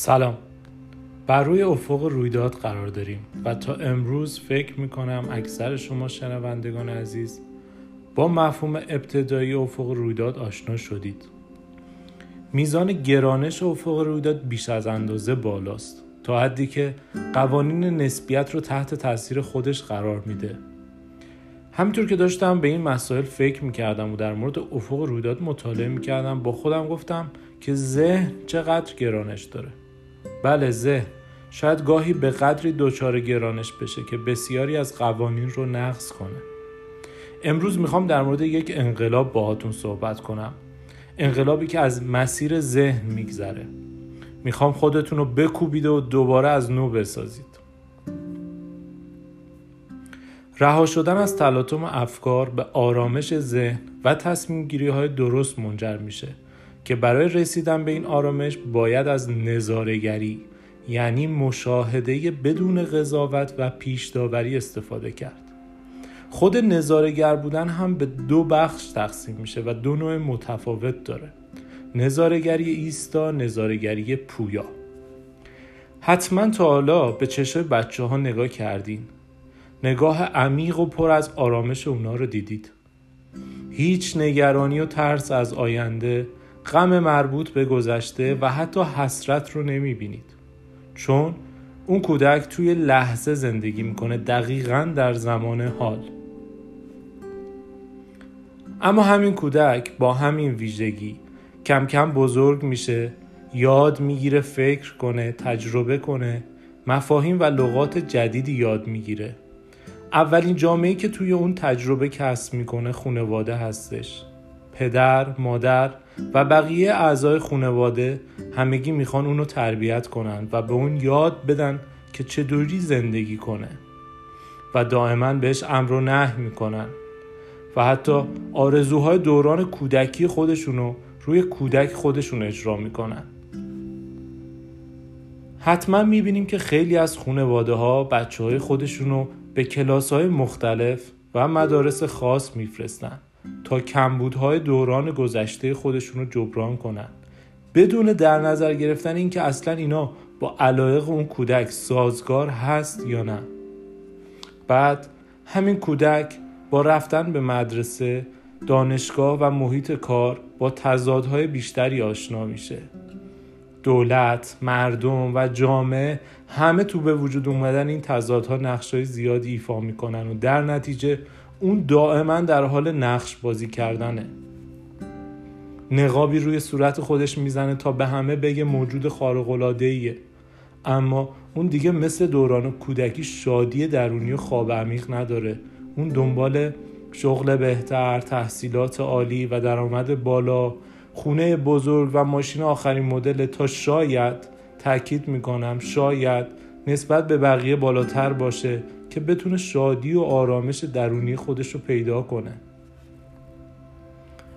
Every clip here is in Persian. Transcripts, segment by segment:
سلام. بر روی افق رویداد قرار داریم و تا امروز فکر می‌کنم اکثر شما شنوندگان عزیز با مفهوم ابتدایی افق رویداد آشنا شدید. میزان گرانش افق رویداد بیش از اندازه بالاست تا حدی که قوانین نسبیت رو تحت تاثیر خودش قرار میده. همینطور که داشتم به این مسائل فکر می‌کردم و در مورد افق رویداد مطالعه می‌کردم با خودم گفتم که ذهن چقدر گرانش داره. بله ذهن شاید گاهی به قدری دچار گرانش بشه که بسیاری از قوانین رو نقض کنه. امروز می‌خوام در مورد یک انقلاب باهاتون صحبت کنم. انقلابی که از مسیر ذهن میگذره. می‌خوام خودتون رو بکوبید و دوباره از نو بسازید. رها شدن از تلاطم افکار به آرامش ذهن و تصمیم گیری های درست منجر میشه. که برای رسیدن به این آرامش باید از نظارگری یعنی مشاهده بدون قضاوت و پیش داوری استفاده کرد. خود نظارگر بودن هم به دو بخش تقسیم میشه و دو نوع متفاوت داره. نظارگری ایستا نظارگری پویا. حتما تا حالا به چشم بچه ها نگاه کردین. نگاه عمیق و پر از آرامش اونا رو دیدید. هیچ نگرانی و ترس از آینده غم مربوط به گذشته و حتی حسرت رو نمی بینید چون اون کودک توی لحظه زندگی می‌کنه دقیقا در زمان حال. اما همین کودک با همین ویژگی کم کم بزرگ میشه یاد می‌گیره فکر کنه تجربه کنه مفاهیم و لغات جدیدی یاد می‌گیره. اولین جامعه که توی اون تجربه کسب می‌کنه خونواده هستش. پدر، مادر و بقیه اعضای خونواده همگی می‌خوان اونو تربیت کنن و به اون یاد بدن که چطوری زندگی کنه. و دائما بهش امر و نه می‌کنن. و حتی آرزوهای دوران کودکی خودشونو روی کودک خودشون اجرا می‌کنن. حتما می‌بینیم که خیلی از خونواده ها بچه های خودشونو به کلاس های مختلف و مدارس خاص میفرستن. تا کمبودهای دوران گذشته خودشون رو جبران کنن. بدون در نظر گرفتن اینکه اصلا اینا با علایق اون کودک سازگار هست یا نه. بعد همین کودک با رفتن به مدرسه دانشگاه و محیط کار با تضادهای بیشتری آشنا میشه. دولت، مردم و جامعه همه تو به وجود اومدن این تضادها نقشای زیادی ایفا می‌کنن و در نتیجه اون دائما در حال نقش بازی کردنه. نقابی روی صورت خودش می‌زنه تا به همه بگه موجود خارق اما اون دیگه مثل دوران کودکی شادی درونی و خواب عمیق نداره. اون دنبال شغل بهتر، تحصیلات عالی و درآمد بالا، خونه بزرگ و ماشین آخرین مدل تا شاید تاکید می‌کنم شاید نسبت به بقیه بالاتر باشه که بتونه شادی و آرامش درونی خودش رو پیدا کنه.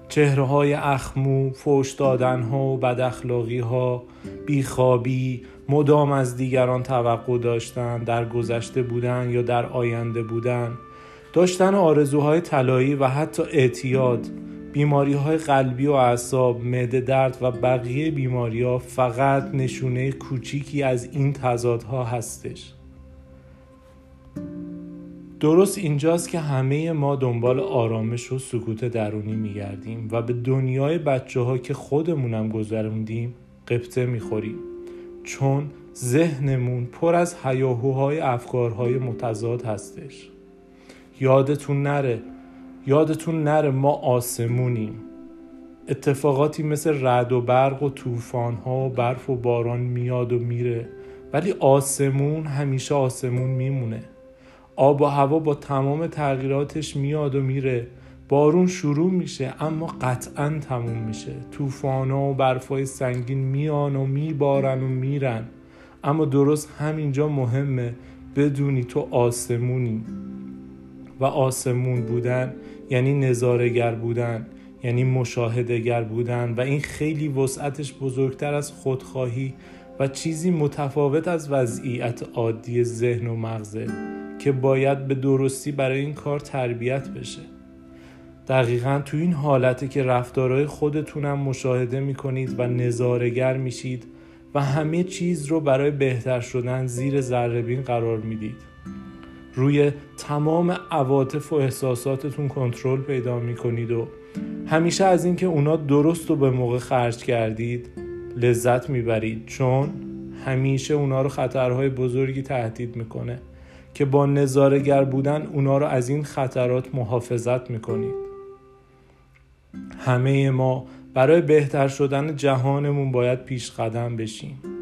چهره های اخمو، فوش دادن ها و بد اخلاقی ها، بیخوابی، مدام از دیگران توقع داشتن، در گذشته بودن یا در آینده بودن، داشتن آرزوهای طلایی و حتی اعتیاد، بیماری های قلبی و اعصاب، معده درد و بقیه بیماری ها فقط نشونه کوچیکی از این تضادها هستش. درست اینجاست که همه ما دنبال آرامش و سکوت درونی میگردیم و به دنیای بچه ها که خودمونم گذروندیم قبطه می‌خوریم چون ذهنمون پر از هیاهوهای افکارهای متضاد هستش یادتون نره یادتون نره ما آسمونیم. اتفاقاتی مثل رد و برق و طوفان ها و برف و باران میاد و میره ولی آسمون همیشه آسمون میمونه. آب و هوا با تمام تغییراتش میاد و میره. بارون شروع میشه اما قطعا تموم میشه. طوفان و برفای سنگین میان و میبارن و میرن. اما درست همینجا مهمه بدونی تو آسمونی. و آسمون بودن یعنی نظارگر بودن یعنی مشاهدگر بودن و این خیلی وسعتش بزرگتر از خودخواهی و چیزی متفاوت از وضعیت عادی ذهن و مغزه که باید به درستی برای این کار تربیت بشه. دقیقا تو این حالته که رفتارهای خودتونم مشاهده می‌کنید و نظارگر میشید و همه چیز رو برای بهتر شدن زیر ذره قرار می‌دید. روی تمام عواطف و احساساتتون کنترل پیدا می‌کنید و همیشه از اینکه اونا درست و به موقع خرج کردید لذت می‌برید چون همیشه اونا رو خطرهای بزرگی تهدید می‌کنه که با نظارگر بودن اونا رو از این خطرات محافظت می‌کنید. همه ما برای بهتر شدن جهانمون باید پیش قدم بشیم.